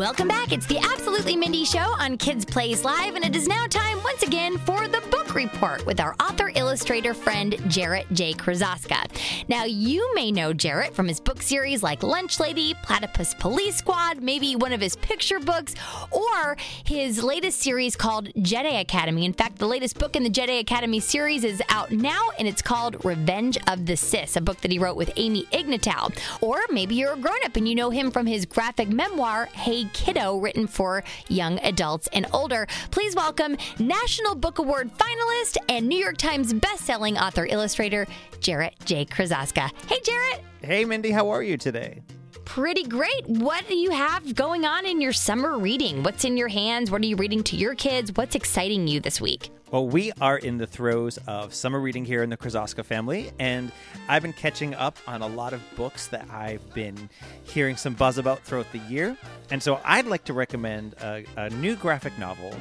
Welcome back. It's the Absolutely Mindy Show on Kids Place Live, and it is now time once again for the book report with our author illustrator friend Jarrett J. Krosoczka. Now, you may know Jarrett from his book series like Lunch Lady, Platypus Police Squad, maybe one of his picture books, or his latest series called Jedi Academy. In fact, the latest book in the Jedi Academy series is out now, and it's called Revenge of the Sis, a book that he wrote with Amy Ignatow. Or maybe you're a grown up and you know him from his graphic memoir, Hey Kiddo, written for young adults and older. Please welcome National Book Award finalist and New York Times bestselling author illustrator Jarrett J. Krosoczka. Hey, Jarrett. Hey, Mindy, how are you today? Pretty great. What do you have going on in your summer reading? What's in your hands? What are you reading to your kids? What's exciting you this week? Well, we are in the throes of summer reading here in the Krosoczka family, and I've been catching up on a lot of books that I've been hearing some buzz about throughout the year. And so I'd like to recommend a, a new graphic novel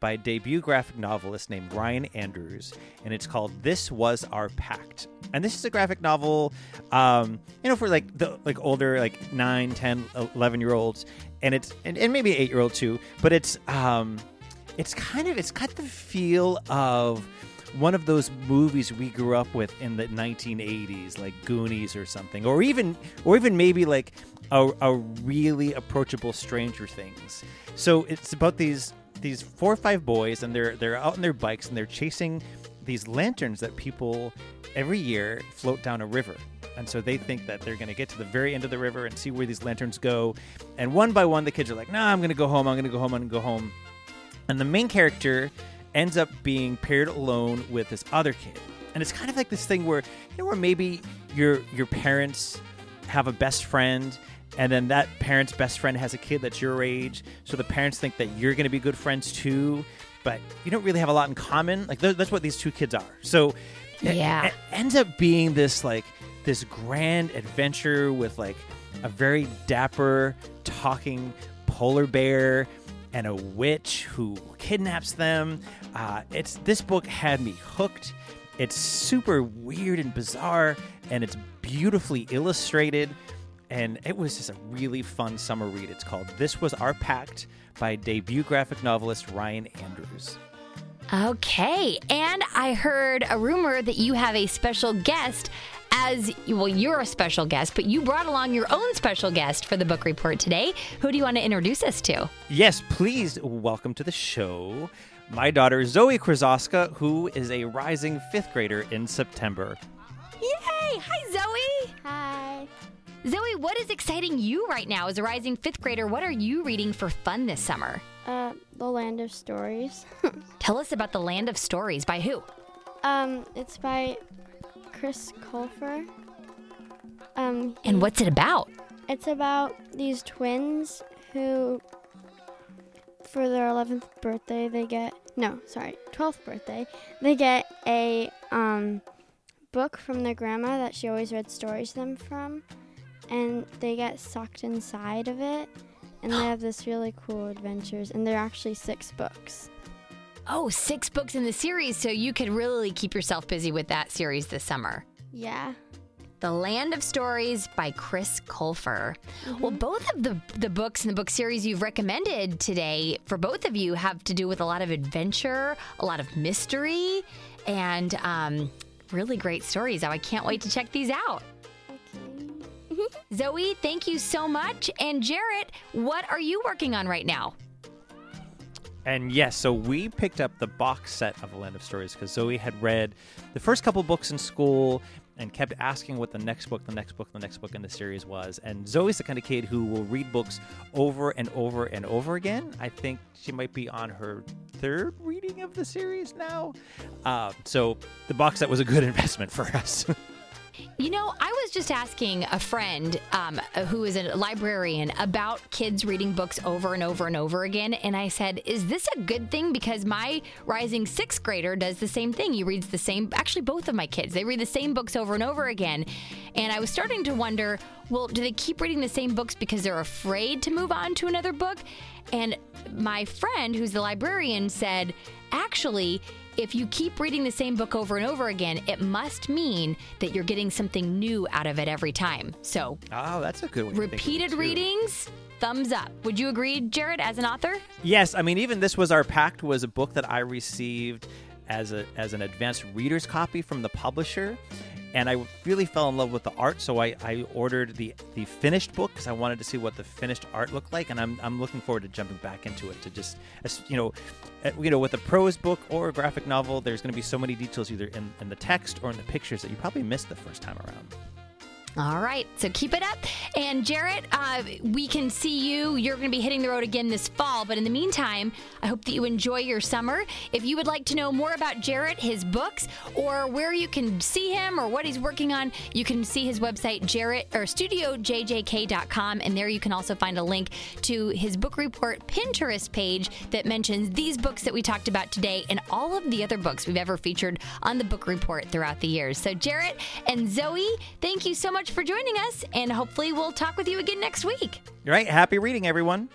by a debut graphic novelist named Ryan Andrews, and it's called "This Was Our Pact." And this is a graphic novel, um, you know, for like the like older, like 9, 10, 11 year olds, and it's and, and maybe eight year old too. But it's um, it's kind of it's got the feel of one of those movies we grew up with in the 1980s like goonies or something or even or even maybe like a, a really approachable stranger things so it's about these these four or five boys and they're they're out on their bikes and they're chasing these lanterns that people every year float down a river. And so they think that they're going to get to the very end of the river and see where these lanterns go. And one by one the kids are like nah i'm going to go home i'm going to go home i'm going to go home. And the main character ends up being paired alone with this other kid. And it's kind of like this thing where you know where maybe your your parents have a best friend and then that parent's best friend has a kid that's your age, so the parents think that you're going to be good friends too, but you don't really have a lot in common. Like that's what these two kids are. So yeah. it, it ends up being this like this grand adventure with like a very dapper talking polar bear and a witch who kidnaps them. Uh, it's this book had me hooked. It's super weird and bizarre, and it's beautifully illustrated. And it was just a really fun summer read. It's called This Was Our Pact by debut graphic novelist Ryan Andrews. Okay. And I heard a rumor that you have a special guest as well, you're a special guest, but you brought along your own special guest for the book report today. Who do you want to introduce us to? Yes, please welcome to the show my daughter Zoe Krosoczka, who is a rising fifth grader in September. Yay! Hi, Zoe. Hi. Zoe, what is exciting you right now as a rising fifth grader? What are you reading for fun this summer? Uh, The Land of Stories. Tell us about The Land of Stories. By who? um, it's by Chris Colfer. Um, And what's it about? it's about these twins who, for their 11th birthday, they get no, sorry, 12th birthday, they get a um book from their grandma that she always read stories to them from, and they get sucked inside of it, and they have this really cool adventures, and they're actually six books. Oh, six books in the series, so you could really keep yourself busy with that series this summer. Yeah. The Land of Stories by Chris Colfer. Well, both of the, the books in the book series you've recommended today for both of you have to do with a lot of adventure, a lot of mystery, and um, really great stories. Oh, I can't wait to check these out. Zoe, thank you so much. And Jarrett, what are you working on right now? And yes, so we picked up the box set of The Land of Stories because Zoe had read the first couple books in school and kept asking what the next book, the next book, the next book in the series was. And Zoe's the kind of kid who will read books over and over and over again. I think she might be on her third reading of the series now. Uh, so the box set was a good investment for us. You know, I was just asking a friend um, who is a librarian about kids reading books over and over and over again. And I said, Is this a good thing? Because my rising sixth grader does the same thing. He reads the same, actually, both of my kids, they read the same books over and over again. And I was starting to wonder, well, do they keep reading the same books because they're afraid to move on to another book? And my friend, who's the librarian, said, Actually, if you keep reading the same book over and over again, it must mean that you're getting something new out of it every time. So, Oh, that's a good way. to think of it, repeated readings, thumbs up. Would you agree, Jarrett, as an author? Yes, I mean even this was our pact was a book that I received as a as an advanced reader's copy from the publisher. And I really fell in love with the art, so I, I ordered the, the finished book because I wanted to see what the finished art looked like, and I'm, I'm looking forward to jumping back into it to just you know, uh, you know, with a prose book or a graphic novel, there's going to be so many details either in, in the text or in the pictures that you probably missed the first time around. All right, so keep it up. And Jarrett, uh, we can see you. You're going to be hitting the road again this fall. But in the meantime, I hope that you enjoy your summer. If you would like to know more about Jarrett, his books, or where you can see him or what he's working on, you can see his website, Jarrett or studiojjk.com. And there you can also find a link to his book report Pinterest page that mentions these books that we talked about today and all of the other books we've ever featured on the book report throughout the years. So, Jarrett and Zoe, thank you so much for joining us, and hopefully, we'll talk with you again next week. All right, happy reading, everyone.